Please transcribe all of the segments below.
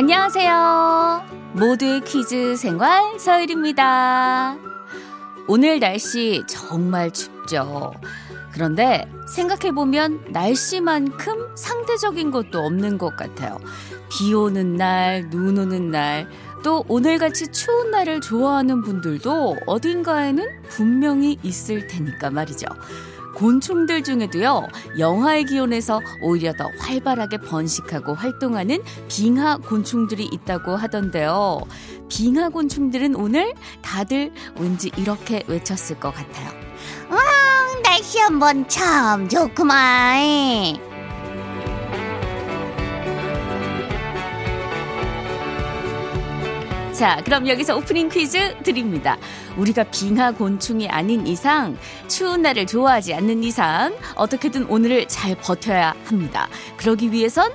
안녕하세요. 모두의 퀴즈 생활 서율입니다. 오늘 날씨 정말 춥죠. 그런데 생각해보면 날씨만큼 상대적인 것도 없는 것 같아요. 비 오는 날, 눈 오는 날, 또 오늘같이 추운 날을 좋아하는 분들도 어딘가에는 분명히 있을 테니까 말이죠. 곤충들 중에도요, 영하의 기온에서 오히려 더 활발하게 번식하고 활동하는 빙하 곤충들이 있다고 하던데요. 빙하 곤충들은 오늘 다들 왠지 이렇게 외쳤을 것 같아요. 와, 날씨 한번 참 좋구만. 자, 그럼 여기서 오프닝 퀴즈 드립니다. 우리가 빙하 곤충이 아닌 이상, 추운 날을 좋아하지 않는 이상, 어떻게든 오늘을 잘 버텨야 합니다. 그러기 위해선,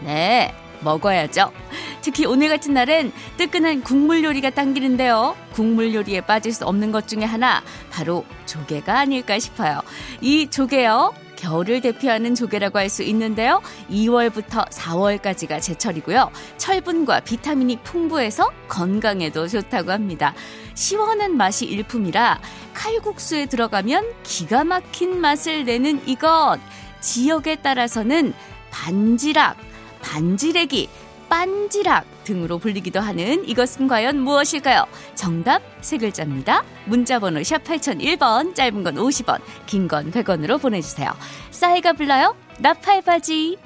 네, 먹어야죠. 특히 오늘 같은 날엔 뜨끈한 국물 요리가 당기는데요. 국물 요리에 빠질 수 없는 것 중에 하나, 바로 조개가 아닐까 싶어요. 이 조개요. 겨울을 대표하는 조개라고 할 수 있는데요. 2월부터 4월까지가 제철이고요. 철분과 비타민이 풍부해서 건강에도 좋다고 합니다. 시원한 맛이 일품이라 칼국수에 들어가면 기가 막힌 맛을 내는 이것. 지역에 따라서는 반지락, 반지래기, 빤지락 등으로 불리기도 하는 이것은 과연 무엇일까요? 정답 세 글자입니다. 문자번호 샵 8001번, 짧은 건 50원, 긴 건 100원으로 보내주세요. 싸이가 불러요? 나팔바지.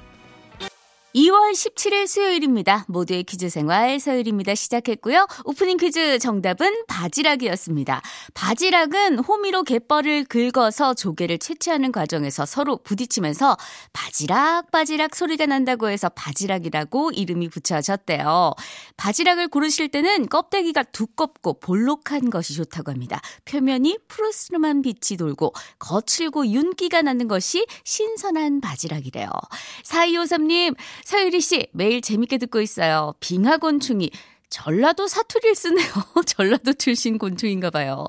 2월 17일 수요일입니다. 모두의 퀴즈 생활 서율입니다. 시작했고요. 오프닝 퀴즈 정답은 바지락이었습니다. 바지락은 호미로 갯벌을 긁어서 조개를 채취하는 과정에서 서로 부딪히면서 바지락 바지락 소리가 난다고 해서 바지락이라고 이름이 붙여졌대요. 바지락을 고르실 때는 껍데기가 두껍고 볼록한 것이 좋다고 합니다. 표면이 푸르스름한 빛이 돌고 거칠고 윤기가 나는 것이 신선한 바지락이래요. 4253님 서유리 씨, 매일 재밌게 듣고 있어요. 빙하곤충이 전라도 사투리를 쓰네요. 전라도 출신 곤충인가 봐요.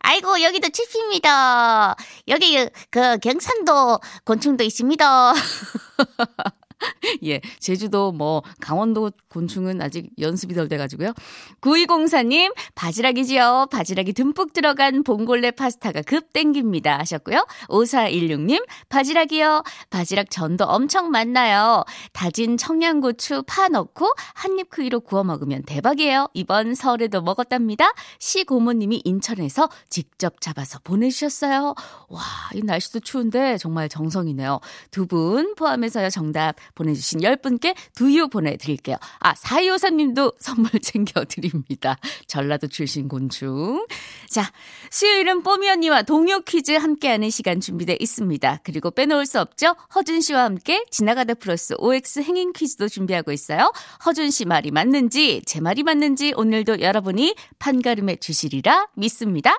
아이고, 여기도 칩입니다. 여기, 그, 경산도 곤충도 있습니다. 예, 제주도 뭐 강원도 곤충은 아직 연습이 덜 돼가지고요. 9204님, 바지락이지요. 바지락이 듬뿍 들어간 봉골레 파스타가 급 땡깁니다. 하셨고요. 5416님, 바지락이요. 바지락 전도 엄청 많나요. 다진 청양고추 파 넣고 한 입 크기로 구워 먹으면 대박이에요. 이번 설에도 먹었답니다. 시 고모님이 인천에서 직접 잡아서 보내주셨어요. 와, 이 날씨도 추운데 정말 정성이네요. 두 분 포함해서요. 정답 보내주신 10분께 두유 보내드릴게요. 아, 4253님도 선물 챙겨드립니다. 전라도 출신 곤충. 자, 수요일은 뽀미 언니와 동요 퀴즈 함께하는 시간 준비되어 있습니다. 그리고 빼놓을 수 없죠? 허준 씨와 함께 지나가다 플러스 OX 행인 퀴즈도 준비하고 있어요. 허준 씨 말이 맞는지, 제 말이 맞는지 오늘도 여러분이 판가름해 주시리라 믿습니다.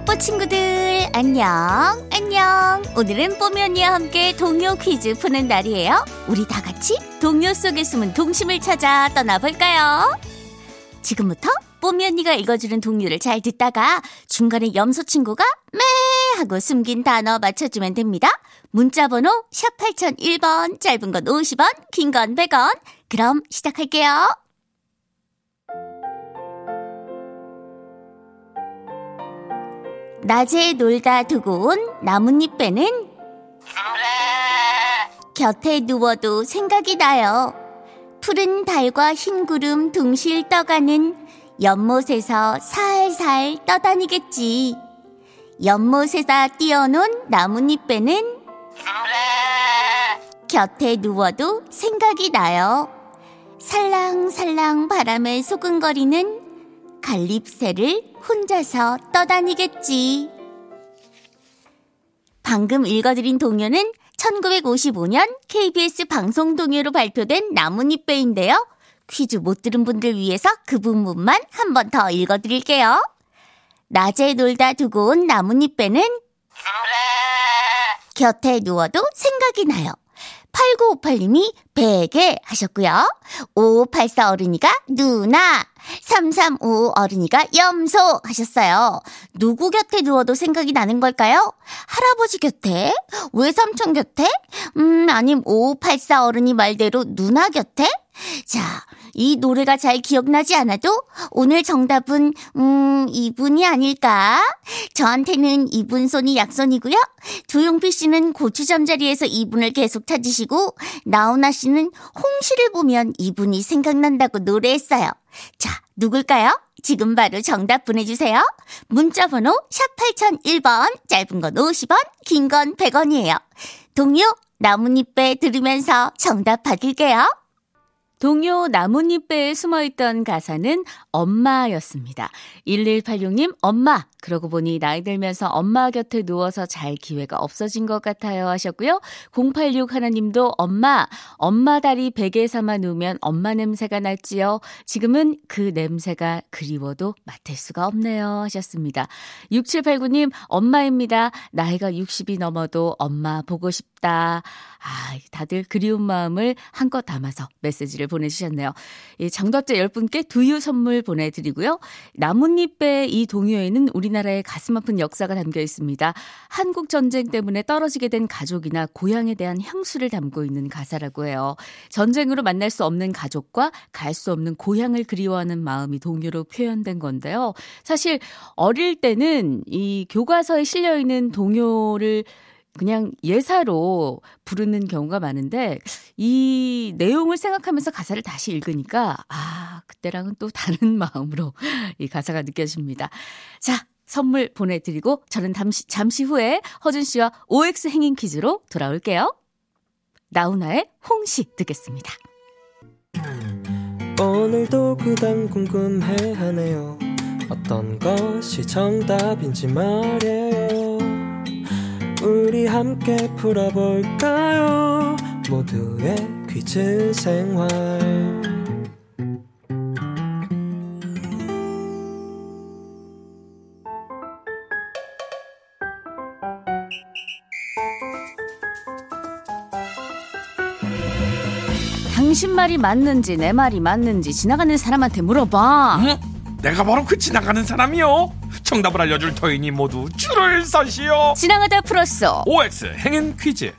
뽀뽀뽀 친구들, 안녕, 안녕. 오늘은 뽀미 언니와 함께 동요 퀴즈 푸는 날이에요. 우리 다 같이 동요 속에 숨은 동심을 찾아 떠나볼까요? 지금부터 뽀미 언니가 읽어주는 동요를 잘 듣다가 중간에 염소 친구가 매 하고 숨긴 단어 맞춰주면 됩니다. 문자 번호 샵 8001번, 짧은 건 50원, 긴 건 100원. 그럼 시작할게요. 낮에 놀다 두고 온 나뭇잎 배는 곁에 누워도 생각이 나요. 푸른 달과 흰 구름 둥실 떠가는 연못에서 살살 떠다니겠지. 연못에다 띄워놓은 나뭇잎 배는 곁에 누워도 생각이 나요. 살랑살랑 바람에 소근거리는 갈립새를 혼자서 떠다니겠지. 방금 읽어드린 동요는 1955년 KBS 방송 동요로 발표된 나뭇잎배인데요. 퀴즈 못 들은 분들 위해서 그 부분만 한 번 더 읽어드릴게요. 낮에 놀다 두고 온 나뭇잎배는 곁에 누워도 생각이 나요. 8958님이 베개 하셨고요. 5584 어른이가 누나, 335 어른이가 염소 하셨어요. 누구 곁에 누워도 생각이 나는 걸까요? 할아버지 곁에? 외삼촌 곁에? 음, 아님 5584 어른이 말대로 누나 곁에? 자, 이 노래가 잘 기억나지 않아도 오늘 정답은 음 이분이 아닐까? 저한테는 이분 손이 약손이고요. 조용필 씨는 고추 잠 자리에서 이분을 계속 찾으시고 나훈아 씨는 홍시를 보면 이분이 생각난다고 노래했어요. 자, 누굴까요? 지금 바로 정답 보내주세요. 문자번호 샵 8001번, 짧은 건 50원, 긴 건 100원이에요. 동요 나뭇잎배 들으면서 정답 받을게요. 동요 나뭇잎배에 숨어있던 가사는 엄마였습니다. 1186님, 엄마. 그러고 보니 나이 들면서 엄마 곁에 누워서 잘 기회가 없어진 것 같아요 하셨고요. 086 하나님도 엄마, 엄마 다리 베개 삼아 누우면 엄마 냄새가 날지요. 지금은 그 냄새가 그리워도 맡을 수가 없네요 하셨습니다. 6789님, 엄마입니다. 나이가 60이 넘어도 엄마 보고 싶다. 아, 다들 그리운 마음을 한껏 담아서 메시지를 보내주셨네요. 이 장답자 10분께 두유 선물 보내드리고요. 나뭇잎배 이 동요에는 우리나라의 가슴 아픈 역사가 담겨 있습니다. 한국 전쟁 때문에 떨어지게 된 가족이나 고향에 대한 향수를 담고 있는 가사라고 해요. 전쟁으로 만날 수 없는 가족과 갈 수 없는 고향을 그리워하는 마음이 동요로 표현된 건데요. 사실 어릴 때는 이 교과서에 실려 있는 동요를 그냥 예사로 부르는 경우가 많은데 이 내용을 생각하면서 가사를 다시 읽으니까 아 그때랑은 또 다른 마음으로 이 가사가 느껴집니다. 자 선물 보내드리고 저는 잠시, 잠시 후에 허준 씨와 OX 행인 퀴즈로 돌아올게요. 나훈아의 홍시 듣겠습니다. 오늘도 그단 궁금해하네요 어떤 것이 정답인지 말이에요 우리 함께 풀어볼까요 모두의 퀴즈 생활 당신 말이 맞는지 내 말이 맞는지 지나가는 사람한테 물어봐. 응? 내가 바로 그 지나가는 사람이요. 정답을 알려줄 터이니 모두 줄을 서시오. 지나가다 풀었어. OX 행인 퀴즈.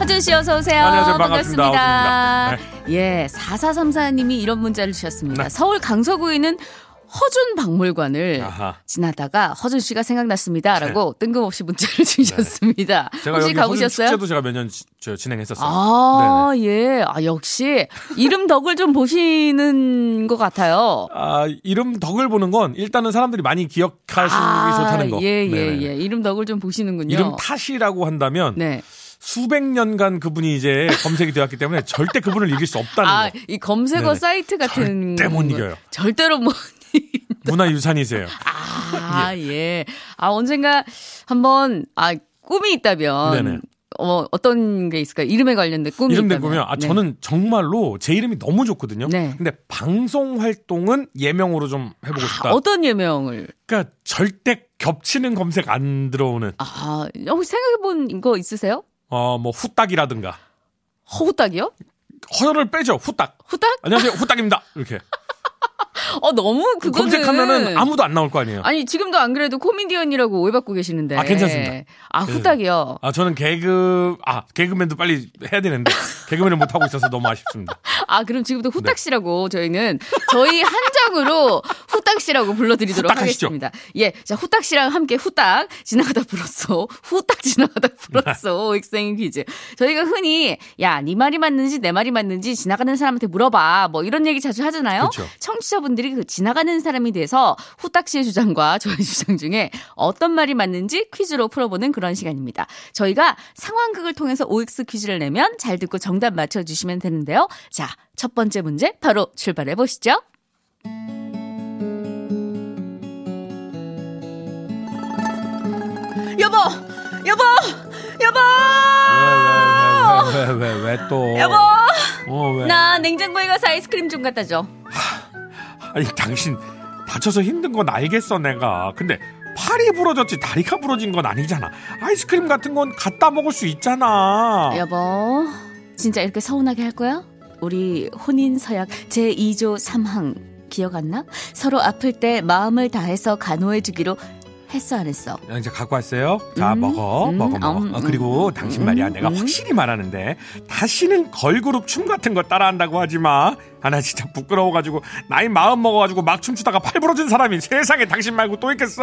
허준 씨 어서 오세요. 안녕하세요. 반갑습니다. 반갑습니다. 예, 4434님이 이런 문자를 주셨습니다. 네. 서울 강서구에 있는 허준 박물관을 아하. 지나다가 허준 씨가 생각났습니다라고 뜬금없이 문자를 주셨습니다. 네. 제가 혹시 가보셨어요? 축제도 제가 몇 년 진행했었어요. 아, 예. 아, 역시 이름 덕을 좀 보시는 것 같아요. 아, 이름 덕을 보는 건 일단은 사람들이 많이 기억하시기 좋다는 거. 예, 예, 네네. 예. 이름 덕을 좀 보시는군요. 이름 탓이라고 한다면 네. 수백 년간 그분이 이제 검색이 되었기 때문에 절대 그분을 이길 수 없다는 아, 거. 이 검색어 네네. 사이트 같은 절대 못 거. 이겨요. 절대로 못 문화유산이세요. 아, 예. 아, 언젠가 한번, 아, 꿈이 있다면. 네네. 어, 어떤 게 있을까요? 이름에 관련된 꿈이 이름 있다면. 된 거면 아 네. 저는 정말로 제 이름이 너무 좋거든요. 네. 근데 방송 활동은 예명으로 좀 해보고 싶다. 아, 어떤 예명을? 그러니까 절대 겹치는 검색 안 들어오는 아, 혹시 생각해본 거 있으세요? 어 뭐 후딱이라든가 허우딱이요? 허를 빼죠. 후딱. 후딱? 안녕하세요. 후딱입니다. 이렇게 어, 너무 그거는. 검색하면은 아무도 안 나올 거 아니에요. 아니, 지금도 안 그래도 코미디언이라고 오해받고 계시는데. 아, 괜찮습니다. 아, 후딱이요. 아 저는 개그 아 개그맨도 빨리 해야 되는데 개그맨을 못 하고 있어서 너무 아쉽습니다. 아, 그럼 지금부터 네. 후딱 씨라고 저희는 저희 한정으로 후딱 씨라고 불러드리도록 후딱 하시죠. 하겠습니다. 예. 자, 후딱 씨랑 함께 후딱 지나가다 불었어. 후딱 지나가다 네. 불었어. 엑생 퀴즈. 저희가 흔히 야, 네 말이 맞는지 내 말이 맞는지 지나가는 사람한테 물어봐. 뭐 이런 얘기 자주 하잖아요. 그렇죠. 청취자분들 여러분들이 그 지나가는 사람이 돼서 후딱 씨의 주장과 저의 주장 중에 어떤 말이 맞는지 퀴즈로 풀어보는 그런 시간입니다. 저희가 상황극을 통해서 OX 퀴즈를 내면 잘 듣고 정답 맞춰주시면 되는데요. 자, 첫 번째 문제 바로 출발해 보시죠. 여보, 여보, 여보, 왜 왜 왜왜 또? 여보. 어 왜? 나 냉장고에 가서 아이스크림 좀 갖다 줘. 아니 당신 다쳐서 힘든 건 알겠어 내가. 근데 팔이 부러졌지 다리가 부러진 건 아니잖아. 아이스크림 같은 건 갖다 먹을 수 있잖아. 여보, 진짜 이렇게 서운하게 할 거야? 우리 혼인 서약 제 2조 3항 기억 안 나? 서로 아플 때 마음을 다해서 간호해 주기로 했어 안 했어? 야, 이제 갖고 왔어요. 자 음, 먹어 음, 먹어 먹어. 음, 어, 그리고 음, 당신 음, 말이야 내가 음. 확실히 말하는데 다시는 걸그룹 춤 같은 거 따라한다고 하지 마. 아나 진짜 부끄러워가지고 나이 마음 먹어가지고 막 춤추다가 팔 부러진 사람이 세상에 당신 말고 또 있겠어?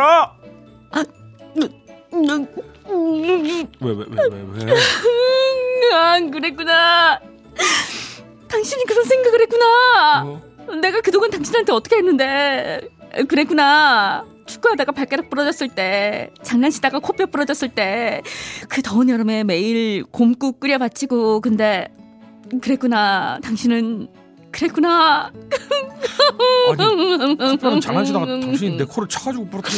왜왜왜 왜 왜? 아, 그랬구나. 당신이 그런 생각을 했구나. 어? 내가 그동안 당신한테 어떻게 했는데. 그랬구나. 축구하다가 발가락 부러졌을 때, 장난치다가 코뼈 부러졌을 때, 그 더운 여름에 매일 곰국 끓여 바치고, 근데, 그랬구나. 당신은, 그랬구나. 아니 코뼈는 장난치다가 당신이 내 코를 쳐가지고 부러뜨리.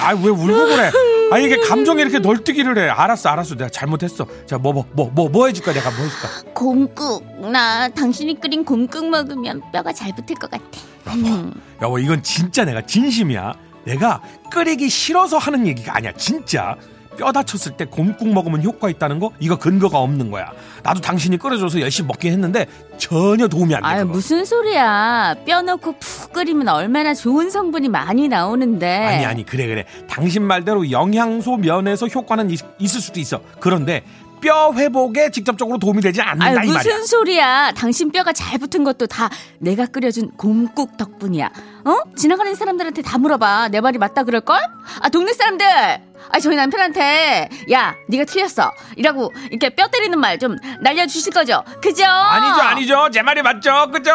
아왜 울고 그래? 아 이게 감정이 이렇게 널뛰기를 해. 알았어 알았어 내가 잘못했어. 자 뭐 뭐 뭐 뭐 뭐 해줄까 내가 뭐 해줄까? 곰국. 나 당신이 끓인 곰국 먹으면 뼈가 잘 붙을 것 같아. 음. 여보 이건 진짜 내가 진심이야. 내가 끓이기 싫어서 하는 얘기가 아니야 진짜. 뼈 다쳤을 때 곰국 먹으면 효과 있다는 거 이거 근거가 없는 거야. 나도 당신이 끓여줘서 열심히 먹긴 했는데 전혀 도움이 안 돼. 아유, 그거. 무슨 소리야. 뼈 넣고 푹 끓이면 얼마나 좋은 성분이 많이 나오는데. 아니 아니 그래 그래 당신 말대로 영양소 면에서 효과는 있, 있을 수도 있어 그런데 뼈 회복에 직접적으로 도움이 되지 않는다 아유, 이 무슨 말이야 소리야. 당신 뼈가 잘 붙은 것도 다 내가 끓여준 곰국 덕분이야. 어? 지나가는 사람들한테 다 물어봐. 내 말이 맞다 그럴 걸? 아, 동네 사람들! 아, 저희 남편한테, 야, 네가 틀렸어. 이라고, 이렇게 뼈 때리는 말 좀 날려주실 거죠? 그죠? 아니죠 아니죠 제 말이 맞죠 그죠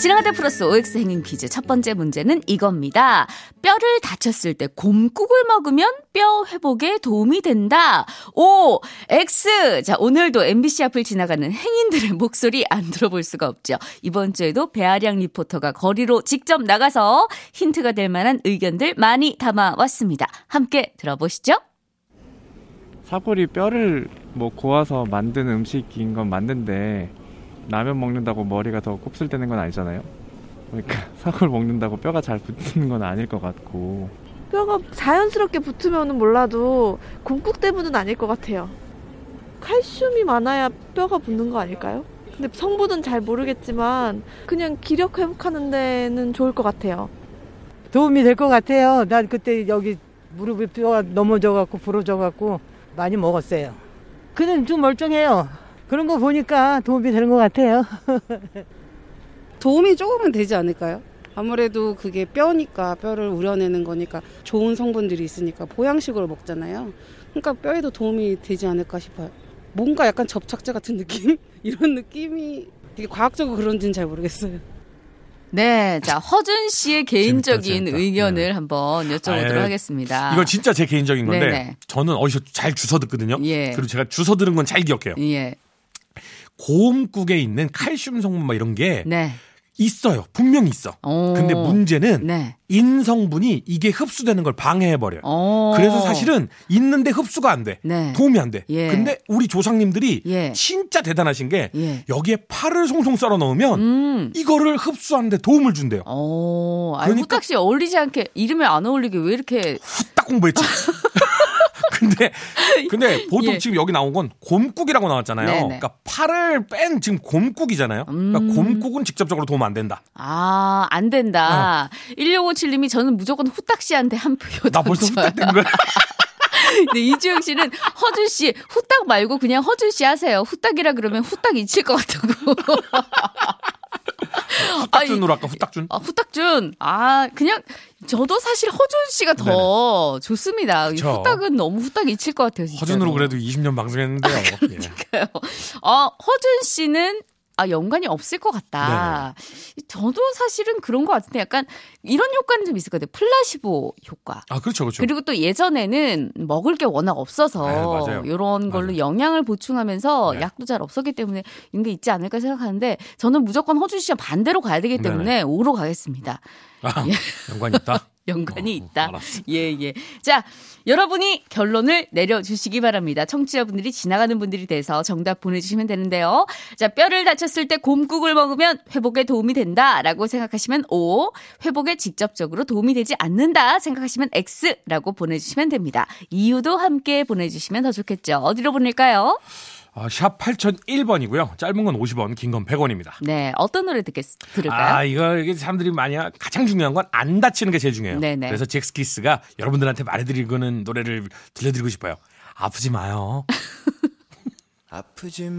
지나가다 플러스 OX 행인 퀴즈 첫 번째 문제는 이겁니다. 뼈를 다쳤을 때 곰국을 먹으면 뼈 회복에 도움이 된다. O, X. 자, 오늘도 MBC 앞을 지나가는 행인들의 목소리 안 들어볼 수가 없죠. 이번 주에도 배아량 리포터가 거리로 직접 나가서 힌트가 될 만한 의견들 많이 담아왔습니다. 함께 들어보시죠. 사골이 뼈를 뭐 고아서 만든 음식인 건 맞는데 라면 먹는다고 머리가 더 곱슬되는 건 아니잖아요. 그러니까 사골 먹는다고 뼈가 잘 붙는 건 아닐 것 같고 뼈가 자연스럽게 붙으면 몰라도 곰국 때문은 아닐 것 같아요. 칼슘이 많아야 뼈가 붙는 거 아닐까요? 근데 성분은 잘 모르겠지만 그냥 기력 회복하는 데는 좋을 것 같아요. 도움이 될 것 같아요. 난 그때 여기 무릎에 뼈가 넘어져갖고 부러져갖고 많이 먹었어요. 그는 좀 멀쩡해요. 그런 거 보니까 도움이 되는 것 같아요. 도움이 조금은 되지 않을까요? 아무래도 그게 뼈니까 뼈를 우려내는 거니까 좋은 성분들이 있으니까 보양식으로 먹잖아요. 그러니까 뼈에도 도움이 되지 않을까 싶어요. 뭔가 약간 접착제 같은 느낌? 이런 느낌이 되게 과학적으로 그런지는 잘 모르겠어요. 네, 자 허준 씨의 개인적인 재밌다. 의견을 네. 한번 여쭤보도록 아, 하겠습니다. 이거 진짜 제 개인적인 건데 네네. 저는 어디서 잘 주워 듣거든요 예. 그리고 제가 주워 들은 건 잘 기억해요 예, 고음국에 있는 칼슘 성분 막 이런 게 네. 있어요 분명히 있어 오. 근데 문제는 네. 인성분이 이게 흡수되는 걸 방해해버려요 어. 그래서 사실은 있는데 흡수가 안 돼. 네. 도움이 안 돼. 예. 근데 우리 조상님들이 예. 진짜 대단하신 게 예. 여기에 파를 송송 썰어 넣으면 음. 이거를 흡수하는데 도움을 준대요. 어, 아, 그러니까- 후딱 씨 어울리지 않게 이름에 안 어울리게 왜 이렇게 딱 공부했지. 근데 근데 보통 예. 지금 여기 나온 건 곰국이라고 나왔잖아요. 네네. 그러니까 파를 뺀 지금 곰국이잖아요. 그러니까 음. 곰국은 직접적으로 도움 안 된다. 아, 안 된다. 1657님이 저는 무조건 후딱 씨한테 한 표. 어. 나 벌써. 후딱 된 거야. 네, 이주영 씨는 허준 씨, 후딱 말고 그냥 허준 씨 하세요. 후딱이라 그러면 후딱 잊힐 것 같다고. 후딱준으로 아까 후딱준. 아, 후딱준. 아, 그냥 저도 사실 허준 씨가 더 좋습니다. 이 그쵸. 후딱은 너무 후딱 잊힐 것 같아요. 진짜. 허준으로 그래도 20년 방송했는데요. 예. 어, 허준 씨는 아, 연관이 없을 것 같다. 저도 사실은 그런 것 같은데 약간 이런 효과는 좀 있을 것 같아요. 플라시보 효과. 아, 그렇죠, 그렇죠. 그리고 또 예전에는 먹을 게 워낙 없어서 네, 맞아요. 이런 걸로 영양을 보충하면서 네. 약도 잘 없었기 때문에 이런 게 있지 않을까 생각하는데 저는 무조건 허준 씨와 반대로 가야 되기 때문에 오로 가겠습니다. 아, 예. 연관이 있다? 연관이 어, 있다. 알았어. 예, 예. 자, 여러분이 결론을 내려주시기 바랍니다. 청취자분들이 지나가는 분들이 돼서 정답 보내주시면 되는데요. 자, 뼈를 다쳤을 때 곰국을 먹으면 회복에 도움이 된다 라고 생각하시면 O, 회복에 직접적으로 도움이 되지 않는다 생각하시면 X라고 보내주시면 됩니다. 이유도 함께 보내주시면 더 좋겠죠. 어디로 보낼까요? 아, 샵 8001번이고요. 짧은 건 50원, 긴 건 100원입니다. 네, 어떤 노래 듣겠, 들을까요? 아, 이거 이게 사람들이 많이 하- 가장 중요한 건 안 다치는 게 제일 중요해요. 네네. 그래서 잭스키스가 여러분들한테 말해드리고는 노래를 들려드리고 싶어요. 아프지 마요. 아프지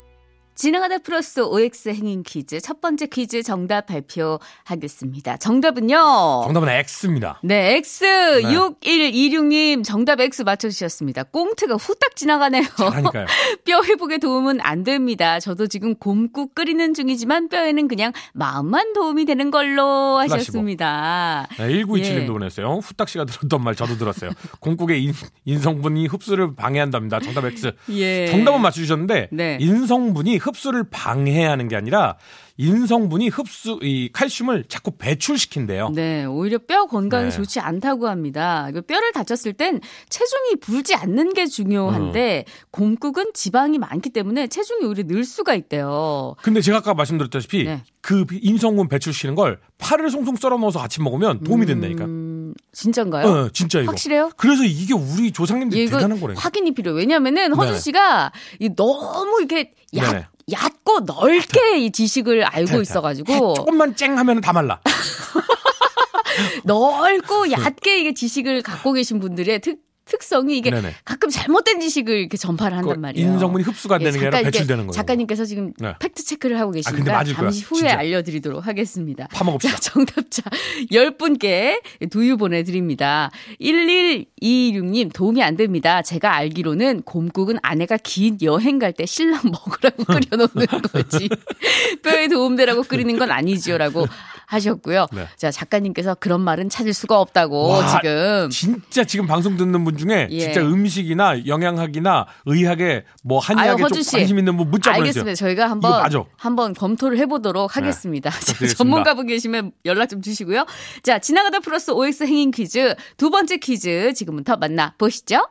진행하다 플러스 OX 행인 퀴즈 첫 번째 퀴즈 정답 발표하겠습니다. 정답은요. 정답은 X입니다. 네, X 6126님 정답 X 맞춰주셨습니다. 꽁트가 후딱 지나가네요. 잘하니까요. 뼈 회복에 도움은 안 됩니다. 저도 지금 곰국 끓이는 중이지만 뼈에는 그냥 마음만 도움이 되는 걸로. 하셨습니다. 네, 1927님도 예. 보냈어요. 후딱 씨가 들었던 말 저도 들었어요. 공국의 인, 인성분이 흡수를 방해한답니다. 정답 X. 예. 정답은 맞춰주셨는데 네. 인성분이 흡 수를 방해하는 게 아니라 인성분이 흡수 이 칼슘을 자꾸 배출시킨대요. 네, 오히려 뼈 건강에 네. 좋지 않다고 합니다. 뼈를 다쳤을 땐 체중이 불지 않는 게 중요한데 음. 곰국은 지방이 많기 때문에 체중이 오히려 늘 수가 있대요. 근데 제가 아까 말씀드렸다시피 네. 그 인성분 배출시키는 걸 파를 송송 썰어 넣어서 같이 먹으면 도움이 된다니까. 음, 진짠가요? 어, 진짜 이거. 확실해요? 그래서 이게 우리 조상님들 대단한 거래요. 확인이 필요해요. 왜냐면은 허준 네. 씨가 이 너무 이렇게 얕, 네네. 얕고 넓게 이 지식을 알고 있어가지고 조금만 쨍 하면 다 말라. 넓고 얕게 이게 지식을 갖고 계신 분들의 특 특성이 이게 네네. 가끔 잘못된 지식을 이렇게 전파를 한단 그 말이에요. 인성분이 흡수가 안 예, 되는 게 아니라 잠깐 이게 배출되는 거예요. 작가님께서 지금 네. 팩트 체크를 하고 계시니까 맞을 거야, 잠시 후에 진짜. 알려드리도록 하겠습니다. 파먹읍시다. 자, 정답자 10분께 두유 보내드립니다. 1126님 도움이 안 됩니다. 제가 알기로는 곰국은 아내가 긴 여행 갈 때 신랑 먹으라고 끓여놓는 거지. 뼈에 도움되라고 끓이는 건 아니지요라고 하셨고요. 네. 자 작가님께서 그런 말은 찾을 수가 없다고 와, 지금 진짜 지금 방송 듣는 분 중에 예. 진짜 음식이나 영양학이나 의학에 뭐 아유, 한의학에 허준 좀 씨. 관심 있는 분 문자 보내주세요. 알겠습니다. 저희가 한번. 한번 검토를 해보도록 하겠습니다. 자, 부탁드리겠습니다. 전문가분 계시면 연락 좀 주시고요. 자, 지나가다 플러스 OX 행인 퀴즈 두 번째 퀴즈 지금부터 만나 보시죠.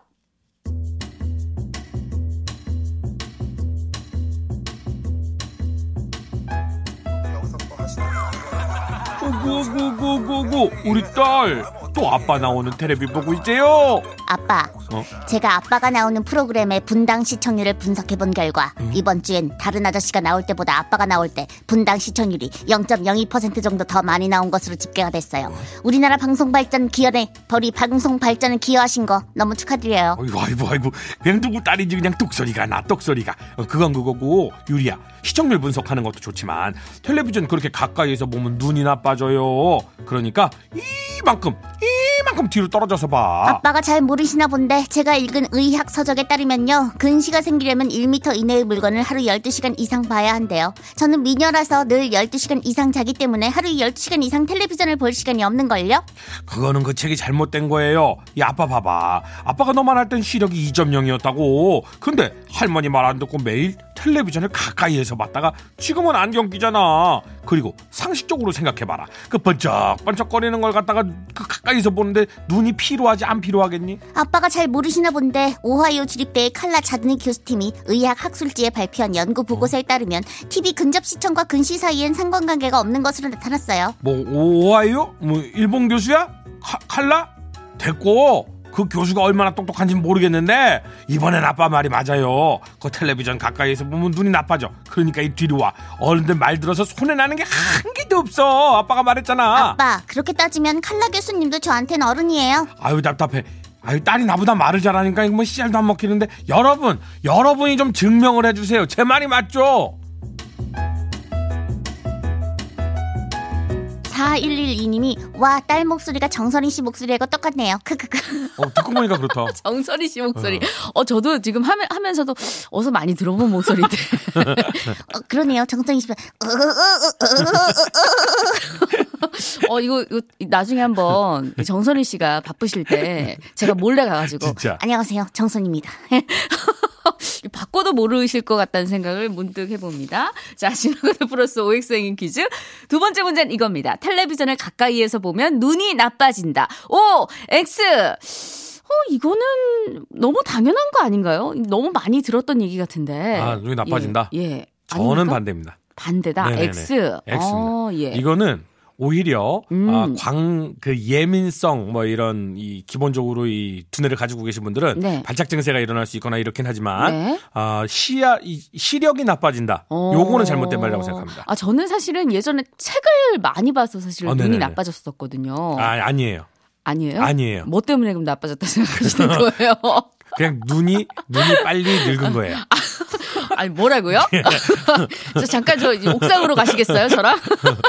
고고고고고 우리 딸 또 아빠 나오는 테레비 보고 있대요. 아빠, 어? 제가 아빠가 나오는 프로그램의 분당 시청률을 분석해 본 결과 음? 이번 주엔 다른 아저씨가 나올 때보다 아빠가 나올 때 분당 시청률이 0.02% 정도 더 많이 나온 것으로 집계가 됐어요. 우리나라 방송 발전 기여에 벌이 방송 발전을 기여하신 거 너무 축하드려요. 아이고 아이고 아이고 그냥 누구 딸인지 그냥 똑소리가 나 똑소리가 어, 그건 그거고 유리야 시청률 분석하는 것도 좋지만 텔레비전 그렇게 가까이에서 보면 눈이 나빠져요 그러니까 이 만큼 이만큼 뒤로 떨어져서 봐. 아빠가 잘 모르시나 본데 제가 읽은 의학 서적에 따르면요 근시가 생기려면 1m 이내의 물건을 하루 12시간 이상 봐야 한대요. 저는 미녀라서 늘 12시간 이상 자기 때문에 하루 12시간 이상 텔레비전을 볼 시간이 없는 걸요? 그거는 그 책이 잘못된 거예요. 이 아빠 봐봐. 아빠가 너만 할 땐 시력이 2.0이었다고. 근데 할머니 말 안 듣고 매일 텔레비전을 가까이에서 봤다가 지금은 안경 끼잖아 그리고 상식적으로 생각해봐라 그 번쩍번쩍거리는 걸 갖다가 그 가까이서 보는데 눈이 피로하지 안 피로하겠니? 아빠가 잘 모르시나 본데 오하이오 주립대의 칼라 자드니 교수팀이 의학 학술지에 발표한 연구 보고서에 따르면 TV 근접 시청과 근시 사이엔 상관관계가 없는 것으로 나타났어요 뭐 오하이오? 뭐 일본 교수야? 카- 칼라? 됐고 그 교수가 얼마나 똑똑한지 는 모르겠는데 이번엔 아빠 말이 맞아요. 그 텔레비전 가까이에서 보면 눈이 나빠져. 그러니까 이 뒤로 와. 어른들 말 들어서 손해 나는 게 한 개도 없어. 아빠가 말했잖아. 아빠 그렇게 따지면 칼라 교수님도 저한텐 어른이에요 아유 답답해. 아유 딸이 나보다 말을 잘하니까 이거 뭐 씨알도 안 먹히는데 여러분 여러분이 좀 증명을 해주세요. 제 말이 맞죠? 4112님이 와 딸 목소리가 정선희 씨 목소리하고 똑같네요. 크크크. 어, 듣고 보니까 그렇다. 정선희 씨 목소리. 어, 저도 지금 하면, 하면서도 어서 많이 들어본 목소리인데. 어, 그러네요. 정선희 씨. 어, 이거, 이거 나중에 한번 정선희 씨가 바쁘실 때 제가 몰래 가가지고. 진짜. 안녕하세요. 정선입니다. 바꿔도 모르실 것 같다는 생각을 문득 해봅니다. 자, 지나가다 플러스 OX 행인 퀴즈. 두 번째 문제는 이겁니다. 텔레비전을 가까이에서 보면 눈이 나빠진다. 오, X! 어, 이거는 너무 당연한 거 아닌가요? 너무 많이 들었던 얘기 같은데. 아, 눈이 나빠진다? 예. 예. 저는 아닙니까? 반대입니다. 반대다. 네네네. X. X입니다. 어, 예. 이거는 오히려 음. 아, 광, 그 예민성 뭐 이런 이 기본적으로 이 두뇌를 가지고 계신 분들은 네. 발작 증세가 일어날 수 있거나 이렇긴 하지만 네. 아, 시야 이 시력이 나빠진다. 어. 요거는 잘못된 말이라고 생각합니다. 아, 저는 사실은 예전에 책을 많이 봐서 사실 어, 눈이. 나빠졌었거든요. 아, 아니에요. 아니에요? 아니에요. 뭐 때문에 그럼 나빠졌다 생각하시는 거예요? 그냥 눈이 눈이 빨리 늙은 거예요. 아니 뭐라고요? 예. 저 잠깐 저 옥상으로 가시겠어요, 저랑?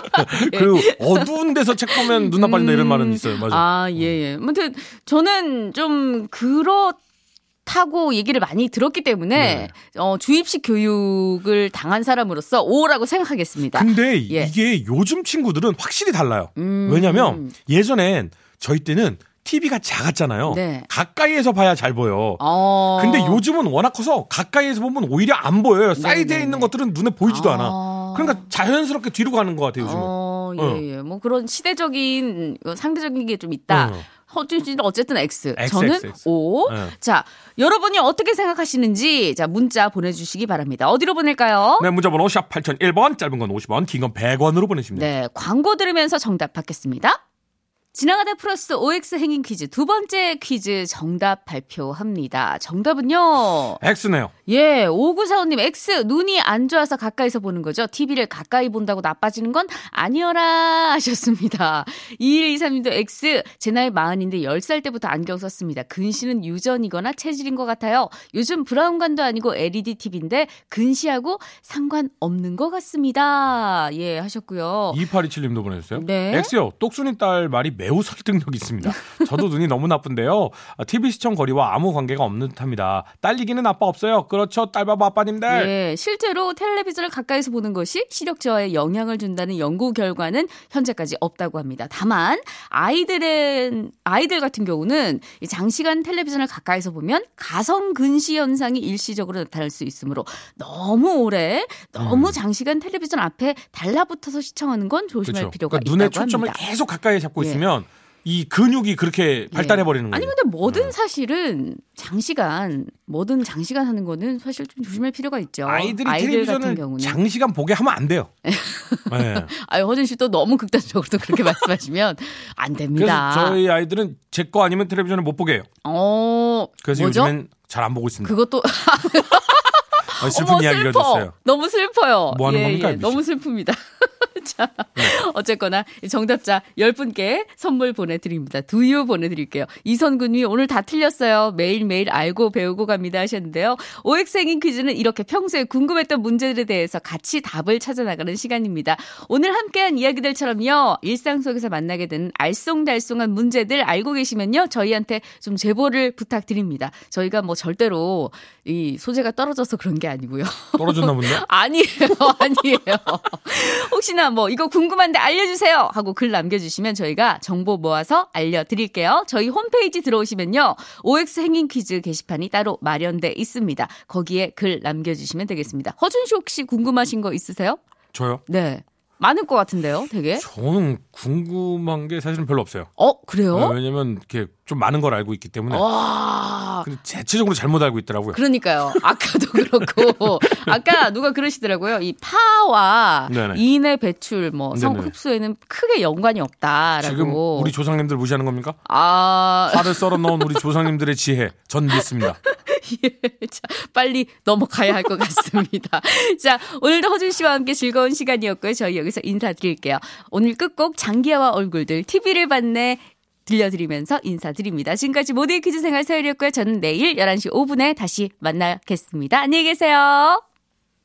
그리고 어두운 데서 책 보면 눈 나빠진다 이런 말은 있어요. 맞아. 아, 예, 예. 아무튼 저는 좀 그렇다고 얘기를 많이 들었기 때문에 네. 어, 주입식 교육을 당한 사람으로서 오라고 생각하겠습니다. 근데 예. 이게 요즘 친구들은 확실히 달라요. 음. 왜냐면 예전엔 저희 때는 TV가 작았잖아요. 네. 가까이에서 봐야 잘 보여. 어. 근데 요즘은 워낙 커서 가까이에서 보면 오히려 안 보여요. 사이드에 네네네. 있는 것들은 눈에 보이지도 아. 않아. 그러니까 자연스럽게 뒤로 가는 것 같아요, 요즘은. 어, 예, 어. 예. 뭐 그런 시대적인 어, 상대적인 게 좀 있다. 어. 허준 씨는 어쨌든 X. X, 저는 X, X. O. 네. 자, 여러분이 어떻게 생각하시는지 자, 문자 보내 주시기 바랍니다. 어디로 보낼까요? 네, 문자 번호 샵 8001번, 짧은 건 50원, 긴 건 100원으로 보내십니다. 네, 광고 들으면서 정답 받겠습니다. 지나가다 플러스 OX 행인 퀴즈 두 번째 퀴즈 정답 발표합니다. 정답은요. X네요. 예, 5945님, X, 눈이 안 좋아서 가까이서 보는 거죠. TV를 가까이 본다고 나빠지는 건 아니어라 하셨습니다. 2123님도 X, 제 나이 마흔인데 10살 때부터 안경 썼습니다. 근시는 유전이거나 체질인 것 같아요. 요즘 브라운관도 아니고 LED TV인데 근시하고 상관없는 것 같습니다. 예, 하셨고요. 2827님도 보내주세요. 네. X요. 똑순이 딸 말이 매우 설득력 있습니다. 저도 눈이 너무 나쁜데요. TV 시청 거리와 아무 관계가 없는 듯합니다. 딸리기는 아빠 없어요. 그렇죠. 딸바보 아빠님들. 예, 실제로 텔레비전을 가까이서 보는 것이 시력 저하에 영향을 준다는 연구 결과는 현재까지 없다고 합니다. 다만 아이들은 아이들 같은 경우는 이 장시간 텔레비전을 가까이서 보면 가성 근시 현상이 일시적으로 나타날 수 있으므로 너무 오래 너무 음. 장시간 텔레비전 앞에 달라붙어서 시청하는 건 조심할 그렇죠. 필요가 그러니까 있다고 초점을 합니다. 계속 가까이 잡고 예. 있으면 이 근육이 그렇게 발달해 버리는 거예요. 아니 근데 뭐든 네. 사실은 장시간 뭐든 장시간 하는 거는 사실 좀 조심할 필요가 있죠. 아이들이 아이들 텔레비전을 경우는 장시간 보게 하면 안 돼요. 네. 아유, 허준 씨 또 너무 극단적으로 또 그렇게 말씀하시면 안 그래서 됩니다. 저희 아이들은 제 거 아니면 텔레비전을 못 보게 해요. 어, 그래서 뭐죠? 요즘엔 잘 안 보고 있습니다. 그것도 아, 슬픈 어머, 이야기가 슬퍼. 됐어요. 너무 슬퍼요. 뭐 하는 예, 겁니까, 예? 너무 슬픕니다. 자, 네. 어쨌거나 이 정답자 10분께 선물 보내드립니다. 두유 보내드릴게요. 이선군이 오늘 다 틀렸어요. 매일매일 알고 배우고 갑니다 하셨는데요. OX행인 퀴즈는 이렇게 평소에 궁금했던 문제들에 대해서 같이 답을 찾아나가는 시간입니다. 오늘 함께한 이야기들처럼요. 일상 속에서 만나게 되는 알쏭달쏭한 문제들 알고 계시면요. 저희한테 좀 제보를 부탁드립니다. 저희가 뭐 절대로 이 소재가 떨어져서 그런 게 아니고요. 떨어졌나 본데? 아니에요, 아니에요. 혹시나 뭐 이거 궁금한데 알려주세요 하고 글 남겨주시면 저희가 정보 모아서 알려드릴게요. 저희 홈페이지 들어오시면요. OX 행인 퀴즈 게시판이 따로 마련돼 있습니다. 거기에 글 남겨주시면 되겠습니다. 허준 씨 혹시 궁금하신 거 있으세요? 저요? 네. 많을 것 같은데요, 되게? 저는 궁금한 게 사실은 별로 없어요. 어, 그래요? 네, 왜냐면 이렇게 좀 많은 걸 알고 있기 때문에. 와. 근데 대체적으로 잘못 알고 있더라고요. 그러니까요. 아까도 그렇고 아까 누가 그러시더라고요. 이 파와 네네. 인의 배출 뭐성 네네. 흡수에는 크게 연관이 없다라고. 지금 우리 조상님들 무시하는 겁니까? 아 파를 썰어 넣은 우리 조상님들의 지혜 전 믿습니다. 예. 자, 빨리 넘어가야 할 것 같습니다. 자, 오늘도 허준 씨와 함께 즐거운 시간이었고요. 저희 여기서 인사드릴게요. 오늘 끝곡 장기하와 얼굴들 TV를 봤네 들려드리면서 인사드립니다. 지금까지 모두의 퀴즈 생활 서열이었고요. 저는 내일 11시 5분에 다시 만나겠습니다. 안녕히 계세요.